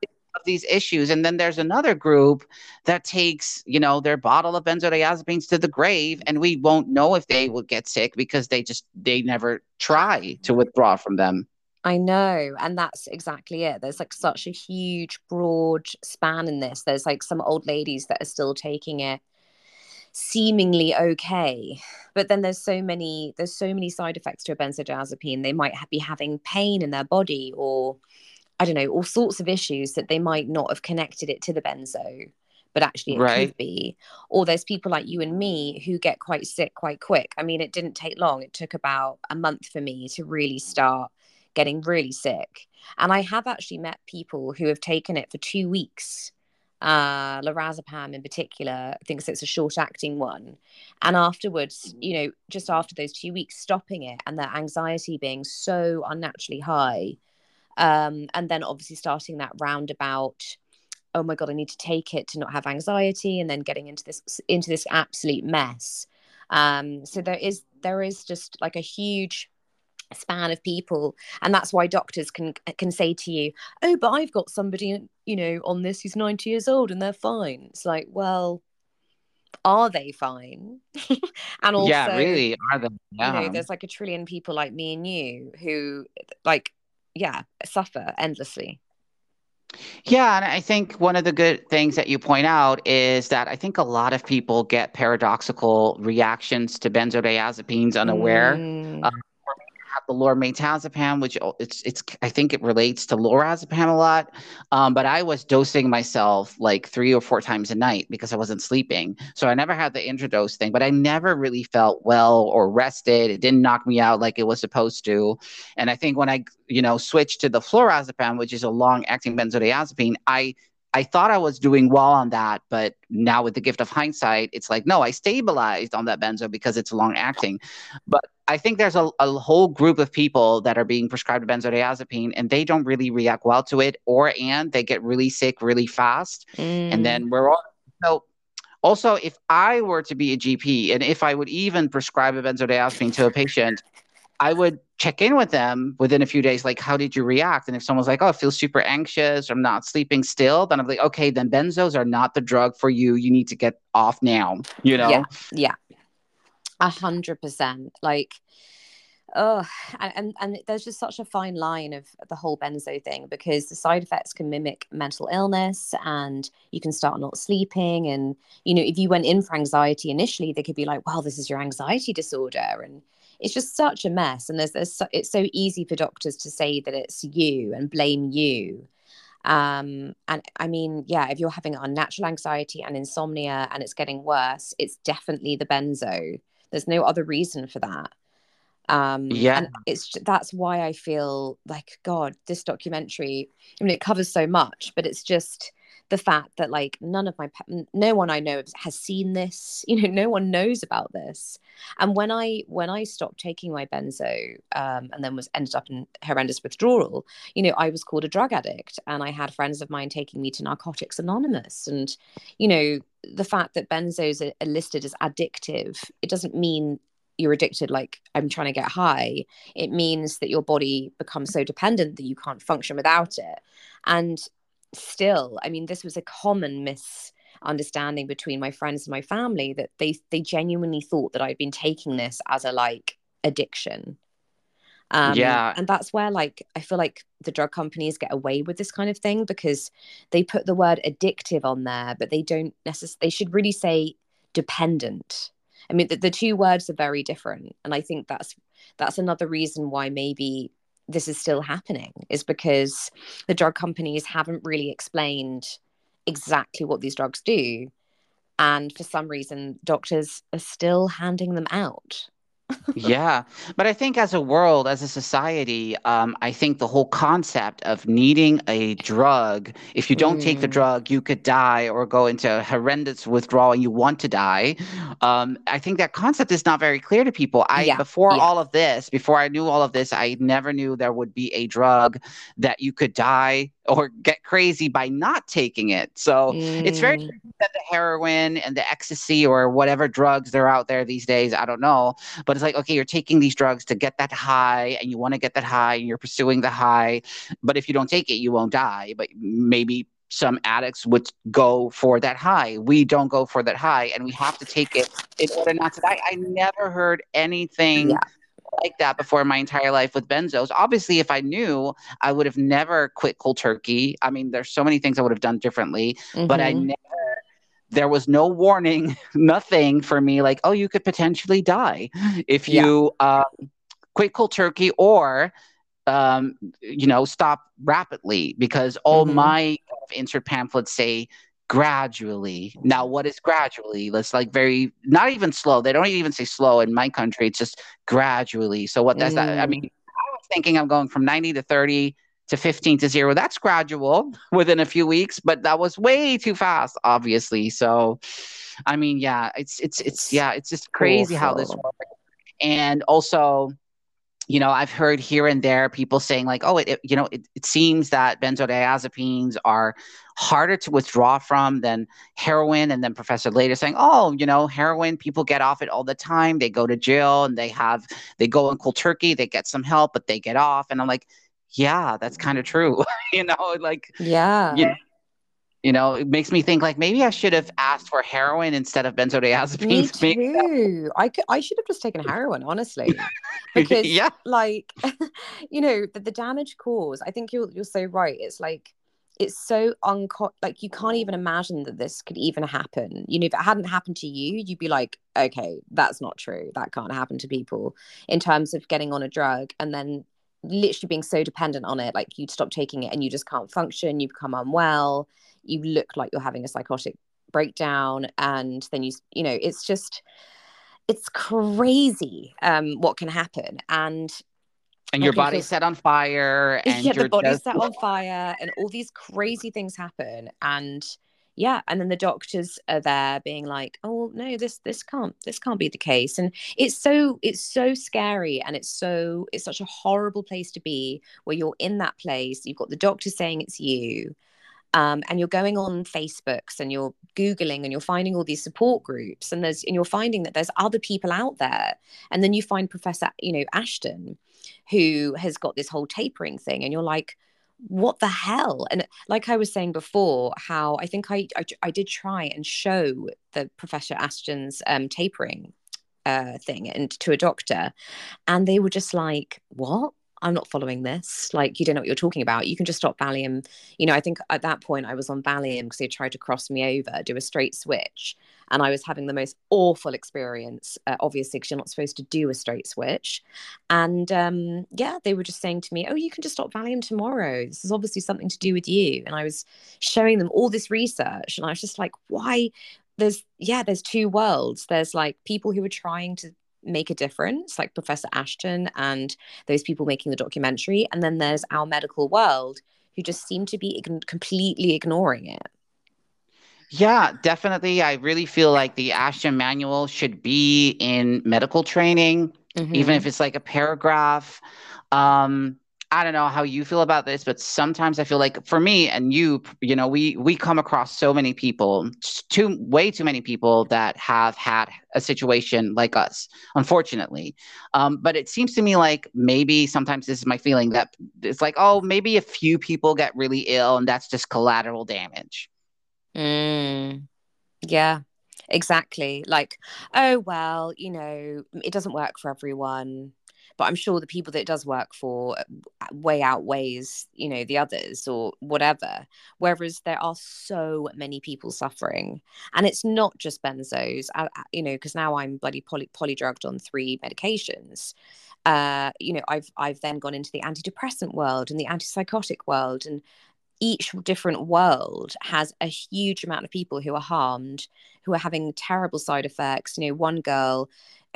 these issues. And then there's another group that takes, you know, their bottle of benzodiazepines to the grave, and we won't know if they will get sick because they just they never try to withdraw from them. I know. And that's exactly it. There's like such a huge, broad span in this. There's like some old ladies that are still taking it seemingly okay but then there's so many there's so many side effects to a benzodiazepine they might be having pain in their body or i don't know all sorts of issues that they might not have connected it to the benzo but actually it right. could be or there's people like you and me who get quite sick quite quick i mean it didn't take long it took about a month for me to really start getting really sick. And I have actually met people who have taken it for two weeks. Uh, lorazepam in particular, thinks it's a short acting one. And afterwards, you know, just after those two weeks, stopping it and their anxiety being so unnaturally high. Um, and then obviously starting that roundabout oh my god i need to take it to not have anxiety and then getting into this into this absolute mess um, so there is there is just like a huge span of people and that's why doctors can can say to you oh but i've got somebody you know on this who's 90 years old and they're fine it's like well are they fine and also yeah really are they yeah. you know there's like a trillion people like me and you who like yeah suffer endlessly yeah, and I think one of the good things that you point out is that I think a lot of people get paradoxical reactions to benzodiazepines unaware. Mm. The lorazepam, which it's it's I think it relates to lorazepam a lot. Um, but I was dosing myself like three or four times a night because I wasn't sleeping. So I never had the interdose thing, but I never really felt well or rested. It didn't knock me out like it was supposed to. And I think when I you know switched to the flurazepam, which is a long acting benzodiazepine, I I thought I was doing well on that, but now with the gift of hindsight, it's like, no, I stabilized on that benzo because it's long acting. But I think there's a, a whole group of people that are being prescribed benzodiazepine and they don't really react well to it, or and they get really sick really fast. Mm. And then we're all so also if I were to be a GP and if I would even prescribe a benzodiazepine to a patient, I would check in with them within a few days, like, how did you react? And if someone's like, oh, I feel super anxious, or I'm not sleeping still, then I'm like, okay, then benzos are not the drug for you. You need to get off now, you know? Yeah. Yeah. A hundred percent. Like, oh, and, and there's just such a fine line of the whole benzo thing because the side effects can mimic mental illness and you can start not sleeping. And, you know, if you went in for anxiety initially, they could be like, well, this is your anxiety disorder. And it's just such a mess and there's, there's so, it's so easy for doctors to say that it's you and blame you um and i mean yeah if you're having unnatural anxiety and insomnia and it's getting worse it's definitely the benzo there's no other reason for that. Um Yeah. and it's that's why i feel like god this documentary i mean it covers so much but it's just the fact that like none of my no one i know has seen this you know no one knows about this. And when i when i stopped taking my benzo um, and then was ended up in horrendous withdrawal you know i was called a drug addict and i had friends of mine taking me to narcotics anonymous. And you know the fact that benzos are listed as addictive it doesn't mean you're addicted like i'm trying to get high. It means that your body becomes so dependent that you can't function without it. And still i mean this was a common misunderstanding between my friends and my family that they they genuinely thought that i'd been taking this as a like addiction um, Yeah. and that's where like i feel like the drug companies get away with this kind of thing because they put the word addictive on there but they don't necessarily they should really say dependent i mean the, the two words are very different and i think that's that's another reason why maybe this is still happening is because the drug companies haven't really explained exactly what these drugs do and for some reason doctors are still handing them out yeah but i think as a world as a society um, i think the whole concept of needing a drug if you don't take the Mm. drug you could die or go into horrendous withdrawal and you want to die um, i think that concept is not very clear to people i Yeah, before yeah. all of this before i knew all of this i never knew there would be a drug that you could die or get crazy by not taking it so it's very Mm. that the heroin and the ecstasy or whatever drugs they're out there these days i don't know but it's like okay you're taking these drugs to get that high and you want to get that high and you're pursuing the high but if you don't take it you won't die but maybe some addicts would go for that high we don't go for that high and we have to take it in order not to die i never heard anything Yeah. Like that before in my entire life with benzos obviously if i knew i would have never quit cold turkey i mean there's so many things i would have done differently but I Mhm. never there was no warning, nothing for me like, oh, you could potentially die if Yeah. you um, quit cold turkey or um, you know stop rapidly because all Mhm. my insert pamphlets say gradually. Now, what is gradually? Let's like very not even slow. They don't even say slow in my country. It's just gradually. So what does that? I Mm. mean, I was thinking I'm going from 90 to 30 to 15 to zero. That's gradual within a few weeks, but that was way too fast, obviously. So, I mean, yeah, it's it's it's yeah, it's just crazy how this works. And also, you know, I've heard here and there people saying like, oh, it, it you know, it, it seems that benzodiazepines are harder to withdraw from than heroin. And then Professor Lader saying, oh, you know, heroin, people get off it all the time. They go to jail and they have they go in cold turkey, they get some help, but they get off. And I'm like, yeah, that's kind of true. you know, like yeah you, you know, it makes me think like maybe I should have asked for heroin instead of benzodiazepines. That- too i could i should have just taken heroin honestly because yeah. like you know the, the damage caused i think you're you're so right it's like it's so unco like you can't even imagine that this could even happen. You know if it hadn't happened to you you'd be like okay that's not true. That can't happen to people in terms of getting on a drug and then literally being so dependent on it. Like you'd stop taking it and you just can't function. You become unwell. You look like you're having a psychotic breakdown and then you you know it's just it's crazy um what can happen. And and your body's set on fire and yeah the body's just set on fire and all these crazy things happen and yeah and then the doctors are there being like oh no this this can't this can't be the case. And it's so it's so scary and it's so it's such a horrible place to be where you're in that place. You've got the doctor saying it's you um, and you're going on facebooks and you're googling and you're finding all these support groups and there's and you're finding that there's other people out there. And then you find professor you know ashton who has got this whole tapering thing and you're like what the hell? And like i was saying before how i think i i, I did try and show the professor ashton's um, tapering uh, thing and to a doctor and they were just like what I'm not following this. Like, you don't know what you're talking about. You can just stop Valium. You know, I think at that point I was on Valium because they tried to cross me over, do a straight switch. And I was having the most awful experience, uh, obviously, because you're not supposed to do a straight switch. And um, yeah, they were just saying to me, Oh, you can just stop Valium tomorrow. This is obviously something to do with you. And I was showing them all this research. And I was just like, Why? There's, yeah, there's two worlds. There's like people who are trying to make a difference, like Professor Ashton and those people making the documentary. And then there's our medical world who just seem to be ig- completely ignoring it. Yeah, definitely. I really feel like the Ashton manual should be in medical training, mm-hmm. even if it's like a paragraph. Um, I don't know how you feel about this, but sometimes I feel like for me and you, you know, we we come across so many people, too way too many people that have had a situation like us, unfortunately. Um, but it seems to me like maybe sometimes this is my feeling that it's like, oh, maybe a few people get really ill and that's just collateral damage. Mm, yeah, exactly. Like, oh well, you know, it doesn't work for everyone but i'm sure the people that it does work for uh, way outweighs you know the others or whatever. Whereas there are so many people suffering and it's not just benzos I, you know because now i'm bloody poly, polydrugged on three medications. Uh, you know i've i've then gone into the antidepressant world and the antipsychotic world and each different world has a huge amount of people who are harmed who are having terrible side effects. You know one girl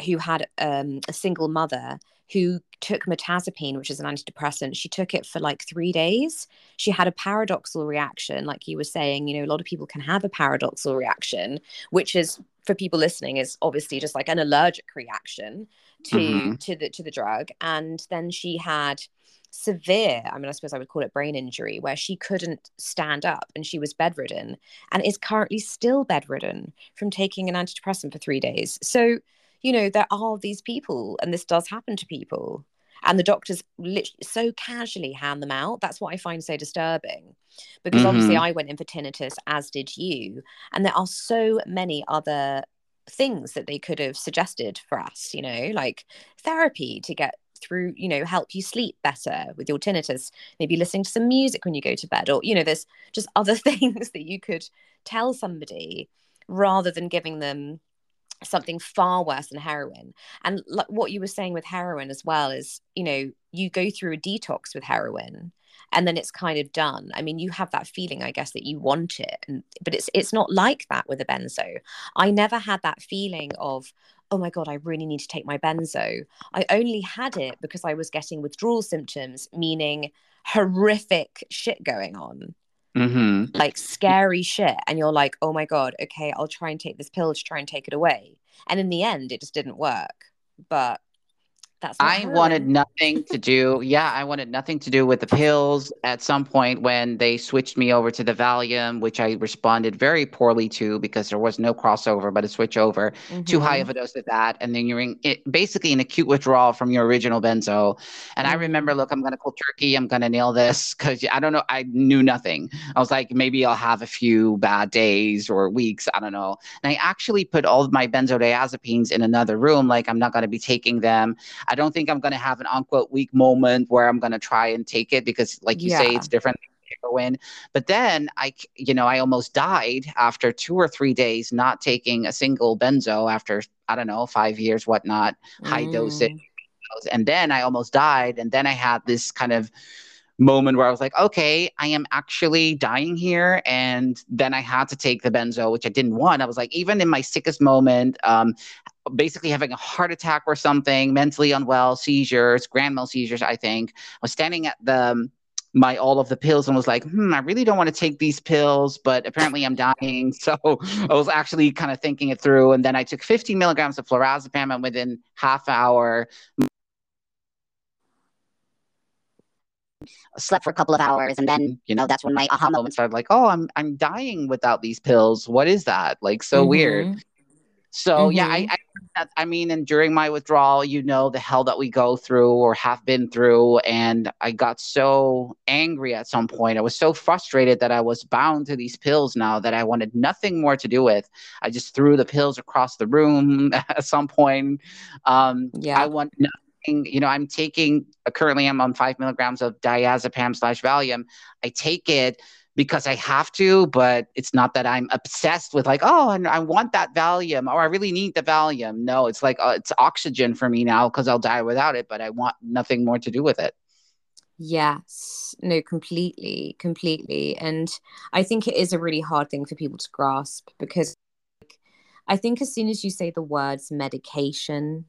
who had um, a single mother who took mirtazapine, which is an antidepressant. She took it for like three days. She had a paradoxal reaction, like you were saying. You know, a lot of people can have a paradoxal reaction, which is for people listening is obviously just like an allergic reaction to mm-hmm. to the to the drug. And then she had severe i mean i suppose i would call it brain injury where she couldn't stand up and she was bedridden and is currently still bedridden from taking an antidepressant for 3 days so you know, there are these people and this does happen to people. And the doctors literally so casually hand them out. That's what I find so disturbing. Because mm-hmm. obviously I went in for tinnitus, as did you. And there are so many other things that they could have suggested for us, you know, like therapy to get through, you know, help you sleep better with your tinnitus, maybe listening to some music when you go to bed, or, you know, there's just other things that you could tell somebody rather than giving them something far worse than heroin. And like what you were saying with heroin as well is you know you go through a detox with heroin and then it's kind of done. I mean you have that feeling i guess that you want it and but it's it's not like that with a benzo. I never had that feeling of oh my god i really need to take my benzo. I only had it because i was getting withdrawal symptoms meaning horrific shit going on mm-hmm. like scary shit. And you're like, oh my God, okay, I'll try and take this pill to try and take it away. And in the end, it just didn't work. But that's I wanted nothing to do. Yeah, I wanted nothing to do with the pills. At some point, when they switched me over to the Valium, which I responded very poorly to because there was no crossover, but a switch over, mm-hmm. too high of a dose of that, and then you're in it, basically an acute withdrawal from your original benzo. And mm-hmm. I remember, look, I'm gonna call turkey. I'm gonna nail this because I don't know. I knew nothing. I was like, maybe I'll have a few bad days or weeks. I don't know. And I actually put all of my benzodiazepines in another room. Like I'm not gonna be taking them. I don't think I'm going to have an unquote weak moment where I'm going to try and take it because, like you yeah. say, it's different heroin. But then I, you know, I almost died after two or three days not taking a single benzo after, I don't know, five years, whatnot, mm. high dosage. And then I almost died. And then I had this kind of moment where I was like, okay, I am actually dying here. And then I had to take the benzo, which I didn't want. I was like, even in my sickest moment, um, basically having a heart attack or something, mentally unwell, seizures, grand mal seizures, I think. I was standing at the um, my all of the pills and was like, hmm, I really don't want to take these pills, but apparently I'm dying. So I was actually kind of thinking it through. And then I took 15 milligrams of flurazepam and within half hour slept for a couple of hours and then you know that's when my aha moment started like oh i'm i'm dying without these pills what is that like so mm-hmm. weird so mm-hmm. yeah I, I i mean and during my withdrawal you know the hell that we go through or have been through and i got so angry at some point i was so frustrated that i was bound to these pills now that i wanted nothing more to do with i just threw the pills across the room at some point um yeah i want nothing you know, I'm taking uh, currently I'm on five milligrams of diazepam slash Valium. I take it because I have to, but it's not that I'm obsessed with like, oh, and I want that Valium or I really need the Valium. No, it's like uh, it's oxygen for me now because I'll die without it, but I want nothing more to do with it. Yes, no, completely, completely. And I think it is a really hard thing for people to grasp because I think as soon as you say the words medication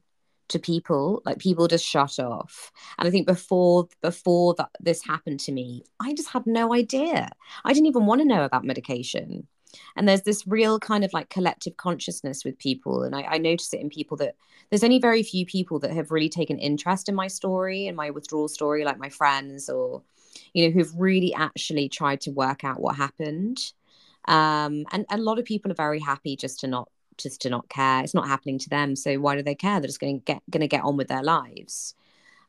to people, like people just shut off. And I think before before that this happened to me, I just had no idea. I didn't even want to know about medication. And there's this real kind of like collective consciousness with people. And I, I notice it in people that there's only very few people that have really taken interest in my story and my withdrawal story, like my friends or, you know, who've really actually tried to work out what happened. Um, and, and a lot of people are very happy just to not just to not care. It's not happening to them, so why do they care? They're just going to get going to get on with their lives.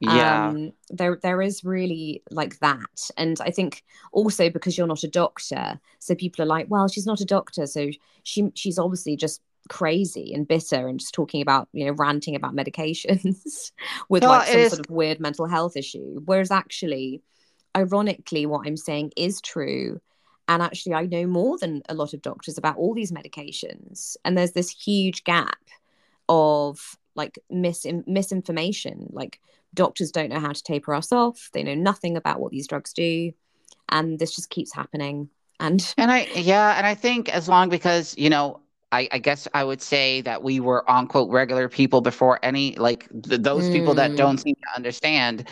Yeah. Um, there there is really like that, and I think also because you're not a doctor, so people are like, well, she's not a doctor, so she she's obviously just crazy and bitter and just talking about you know ranting about medications with Well, like some is- sort of weird mental health issue whereas actually ironically what i'm saying is true and actually i know more than a lot of doctors about all these medications. And there's this huge gap of like mis- misinformation. Like doctors don't know how to taper us off. They know nothing about what these drugs do. And this just keeps happening. And And I, yeah, and I think as long because, you know, I, I guess I would say that we were on quote regular people before any like th- those people that Mm. don't seem to understand.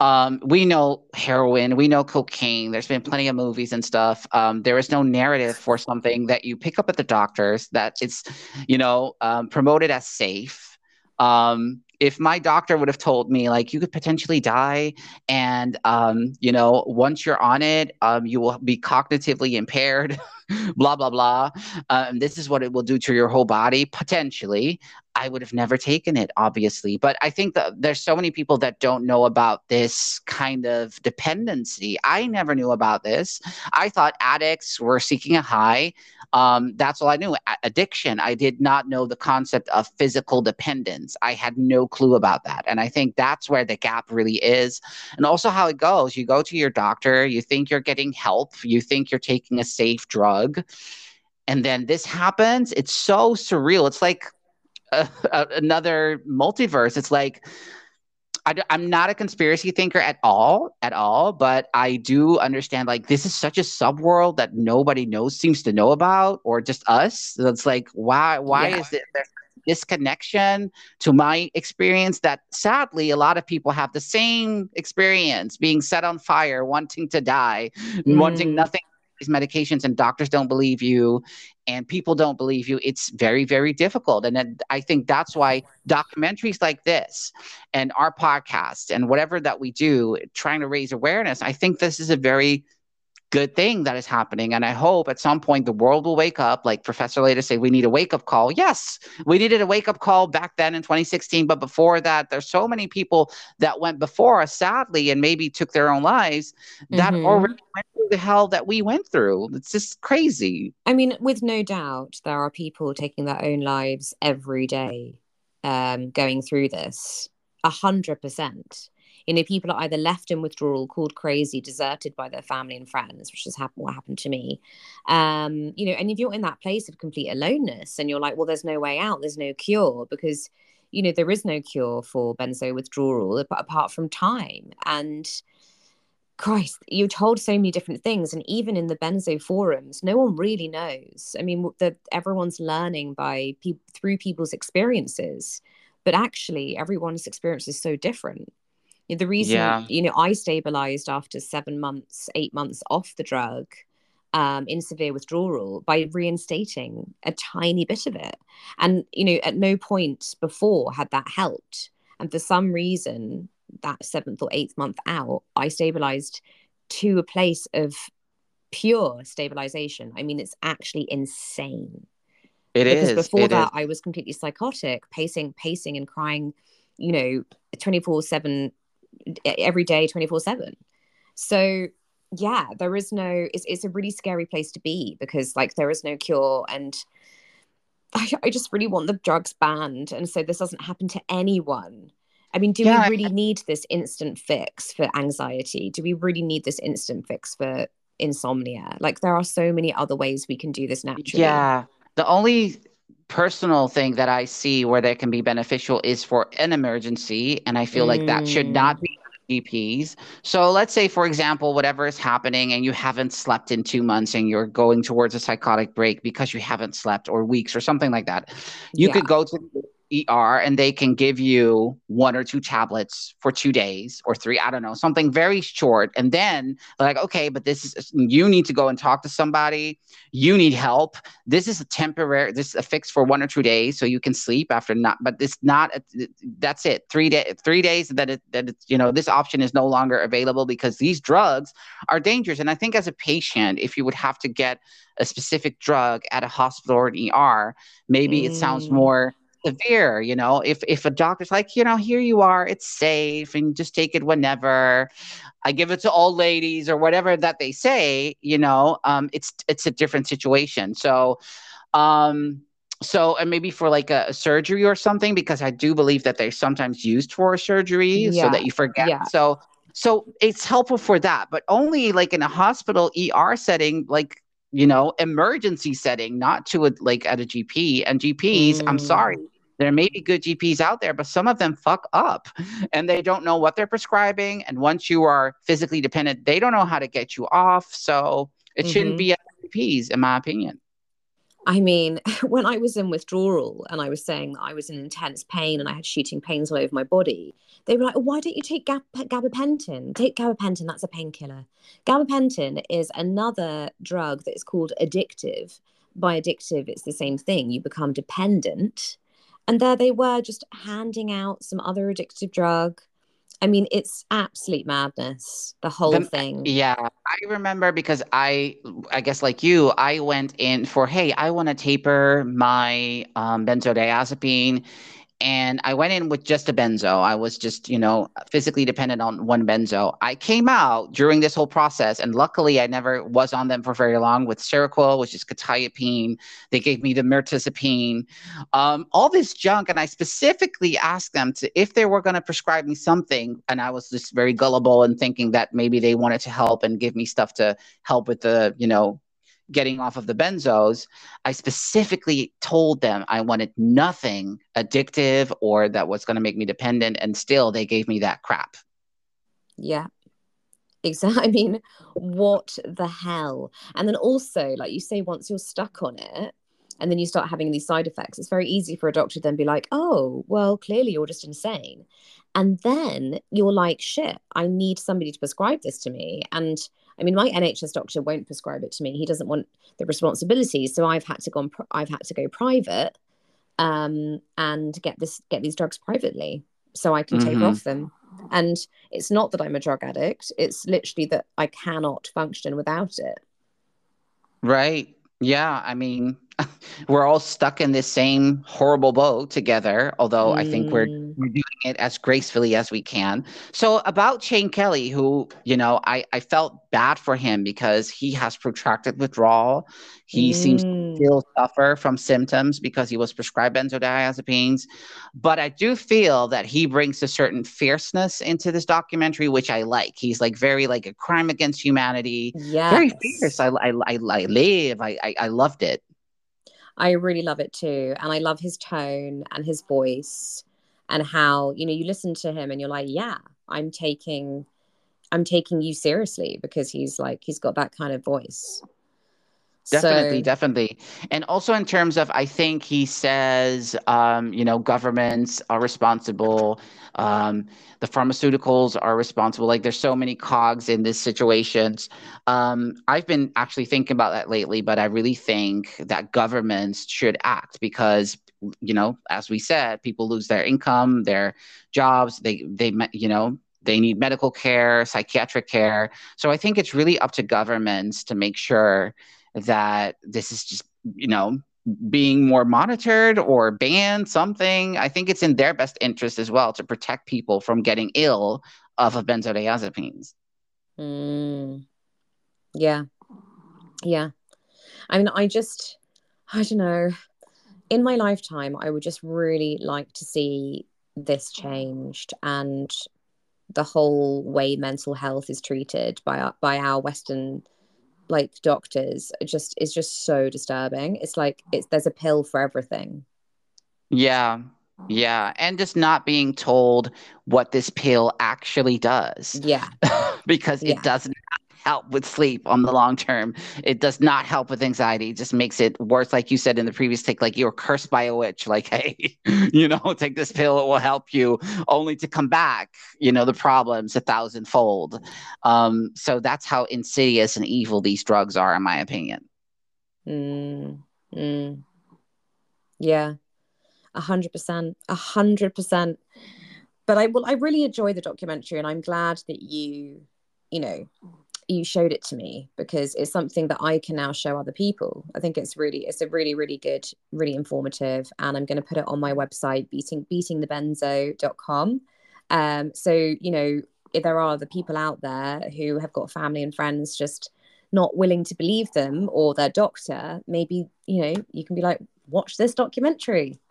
Um, we know heroin, we know cocaine. There's been plenty of movies and stuff. Um, there is no narrative for something that you pick up at the doctors that it's, you know, um, promoted as safe. Um, if my doctor would have told me like you could potentially die and um, you know once you're on it um, you will be cognitively impaired blah blah blah um, this is what it will do to your whole body potentially i would have never taken it obviously but i think that there's so many people that don't know about this kind of dependency. I never knew about this. I thought addicts were seeking a high. Um, that's all i knew. A- addiction i did not know the concept of physical dependence. I had no clue about that and i think that's where the gap really is and also how it goes. You go to your doctor you think you're getting help you think you're taking a safe drug and then this happens. It's so surreal. It's like uh, another multiverse it's like I, am not a conspiracy thinker at all at all but i do understand like this is such a subworld that nobody knows seems to know about or just us so it's like why why Yeah. is it there's disconnection to my experience that sadly a lot of people have the same experience being set on fire wanting to die wanting Mm. nothing these medications and doctors don't believe you and people don't believe you it's very very difficult. And i think that's why documentaries like this and our podcast and whatever that we do trying to raise awareness i think this is a very good thing that is happening and i hope at some point the world will wake up like professor Lader say we need a wake up call yes we needed a wake up call back then in 2016 but before that there's so many people that went before us sadly and maybe took their own lives that Mhm. already went through the hell that we went through it's just crazy I mean, with no doubt, there are people taking their own lives every day, um, going through this. A hundred percent. You know, people are either left in withdrawal, called crazy, deserted by their family and friends, which is hap- what happened to me. Um, you know, and if you're in that place of complete aloneness and you're like, well, there's no way out, there's no cure, because you know there is no cure for benzo withdrawal apart from time and Christ, you're told so many different things, and even in the benzo forums, no one really knows. I mean, the, everyone's learning by pe- through people's experiences, but actually, everyone's experience is so different. The reason, Yeah. you know, I stabilized after seven months, eight months off the drug um, in severe withdrawal by reinstating a tiny bit of it, and you know, at no point before had that helped. And for some reason, that seventh or eighth month out, I stabilized to a place of pure stabilization. I mean, it's actually insane. It is. because before it that, is. I was completely psychotic, pacing, pacing, and crying. You know, twenty four seven every day, twenty four seven. So yeah, there is no. It's it's a really scary place to be because like there is no cure and. I, I just really want the drugs banned, and so this doesn't happen to anyone I mean, do Yeah, we really need this instant fix for anxiety? Do we really need this instant fix for insomnia? Like, there are so many other ways we can do this naturally. Yeah. The only personal thing that I see where that can be beneficial is for an emergency. And I feel like that should Mm, not be GPs. So let's say, for example, whatever is happening and you haven't slept in two months and you're going towards a psychotic break because you haven't slept or weeks or something like that. You yeah. could go to the ER and they can give you one or two tablets for two days or three, I don't know, something very short. And then like, okay, but this is, you need to go and talk to somebody. You need help. This is a temporary, this is a fix for one or two days so you can sleep after not, but it's not, a, that's it. Three days, three days that it, that it's, you know, this option is no longer available because these drugs are dangerous. And I think as a patient, if you would have to get a specific drug at a hospital or an ER, maybe it sounds Mm, more severe you know if if a doctor's like you know here you are it's safe and just take it whenever. I give it to all ladies or whatever that they say you know um it's it's a different situation. So um so and maybe for like a, a surgery or something because i do believe that they're sometimes used for a surgery so that you forget. Yeah. so so it's helpful for that but only like in a hospital er setting like you know emergency setting not to a like at a gp and gps i'm sorry Mm, there may be good GPs out there, but some of them fuck up and they don't know what they're prescribing. And once you are physically dependent, they don't know how to get you off. So it shouldn't mhm. be at GPs, in my opinion. I mean, when I was in withdrawal and I was saying that I was in intense pain and I had shooting pains all over my body, they were like, "Why don't you take gab- gabapentin? Take gabapentin. That's a painkiller. Gabapentin is another drug that is called addictive. By addictive, it's the same thing. You become dependent." And there they were, just handing out some other addictive drug. I mean, it's absolute madness. The whole The, thing. yeah, I remember because I, I guess like you, I went in for, hey, I want to taper my um, benzodiazepine. And I went in with just a benzo. I was just, you know, physically dependent on one benzo. I came out during this whole process, and luckily I never was on them for very long with Seroquel, which is quetiapine. They gave me the mirtazapine, um, all this junk. And I specifically asked them to, if they were going to prescribe me something, and I was just very gullible and thinking that maybe they wanted to help and give me stuff to help with the, you know, getting off of the benzos, I specifically told them I wanted nothing addictive or that was going to make me dependent. And still, they gave me that crap. Yeah. Exactly. I mean, what the hell? And then also, like you say, once you're stuck on it and then you start having these side effects, it's very easy for a doctor to then be like, oh, well, clearly you're just insane. And then you're like, shit, I need somebody to prescribe this to me. And I mean, my NHS doctor won't prescribe it to me. He doesn't want the responsibility. So I've had to go, on, I've had to go private um, and get this, get these drugs privately so I can taper Mhm. off them. And it's not that I'm a drug addict. It's literally that I cannot function without it. Right. Yeah. I mean, we're all stuck in this same horrible boat together, although I think we're Mm, we're it as gracefully as we can. So about Shane Kelly, who, you know, I, I felt bad for him because he has protracted withdrawal. He seems to mm, still suffer from symptoms because he was prescribed benzodiazepines. But I do feel that he brings a certain fierceness into this documentary, which I like. He's like very like a crime against humanity, Yeah, very fierce. I I I, I live. I, I I loved it. I really love it too. And I love his tone and his voice and how, you know, you listen to him and you're like, yeah, I'm taking I'm taking you seriously because he's like he's got that kind of voice. Definitely, So definitely. And also in terms of, I think he says, um, you know, governments are responsible, um, the pharmaceuticals are responsible. Like there's so many cogs in this situations. Um, I've been actually thinking about that lately, but I really think that governments should act because, you know, as we said, people lose their income, their jobs, they they you know, they need medical care, psychiatric care. So I think it's really up to governments to make sure that this is just, you know, being more monitored or banned something. I think it's in their best interest as well to protect people from getting ill off of benzodiazepines. mm, yeah, yeah. I mean, I just I don't know. In my lifetime, I would just really like to see this changed and the whole way mental health is treated by our, by our Western like doctors just is just so disturbing. It's like it's there's a pill for everything. Yeah. Yeah, and just not being told what this pill actually does. Yeah. because Yeah. it doesn't help with sleep on the long term. It does not help with anxiety. It just makes it worse. Like you said in the previous take, like you were cursed by a witch. Like, hey, you know, take this pill, it will help you, only to come back, you know, the problems a thousandfold. Um, so that's how insidious and evil these drugs are, in my opinion. Mm, mm. Yeah, a hundred percent, a hundred percent. But I will. I really enjoy the documentary, and I'm glad that you, you know, you showed it to me because it's something that I can now show other people. I think it's really, it's a really, really good, really informative, and I'm going to put it on my website, beating beatingthebenzo.com. Um, so you know, if there are the people out there who have got family and friends just not willing to believe them or their doctor, maybe, you know, you can be like, watch this documentary.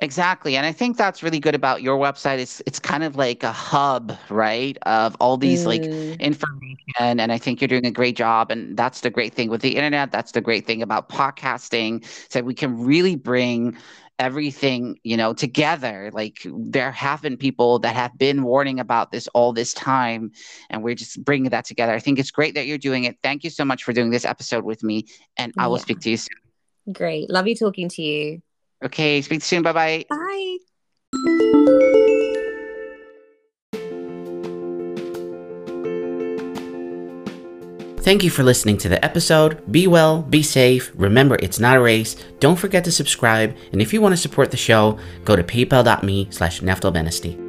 Exactly. And I think that's really good about your website. It's it's kind of like a hub, right? Of all these like Mm, information. And I think you're doing a great job. And that's the great thing with the internet. That's the great thing about podcasting. So we can really bring everything, you know, together. Like there have been people that have been warning about this all this time. And we're just bringing that together. I think it's great that you're doing it. Thank you so much for doing this episode with me. And I will Yeah. speak to you soon. Great. Lovely talking to you. Okay. Speak soon. Bye bye. Bye. Thank you for listening to the episode. Be well, be safe. Remember, it's not a race. Don't forget to subscribe. And if you want to support the show, go to paypal.me slash Neftalbenesty.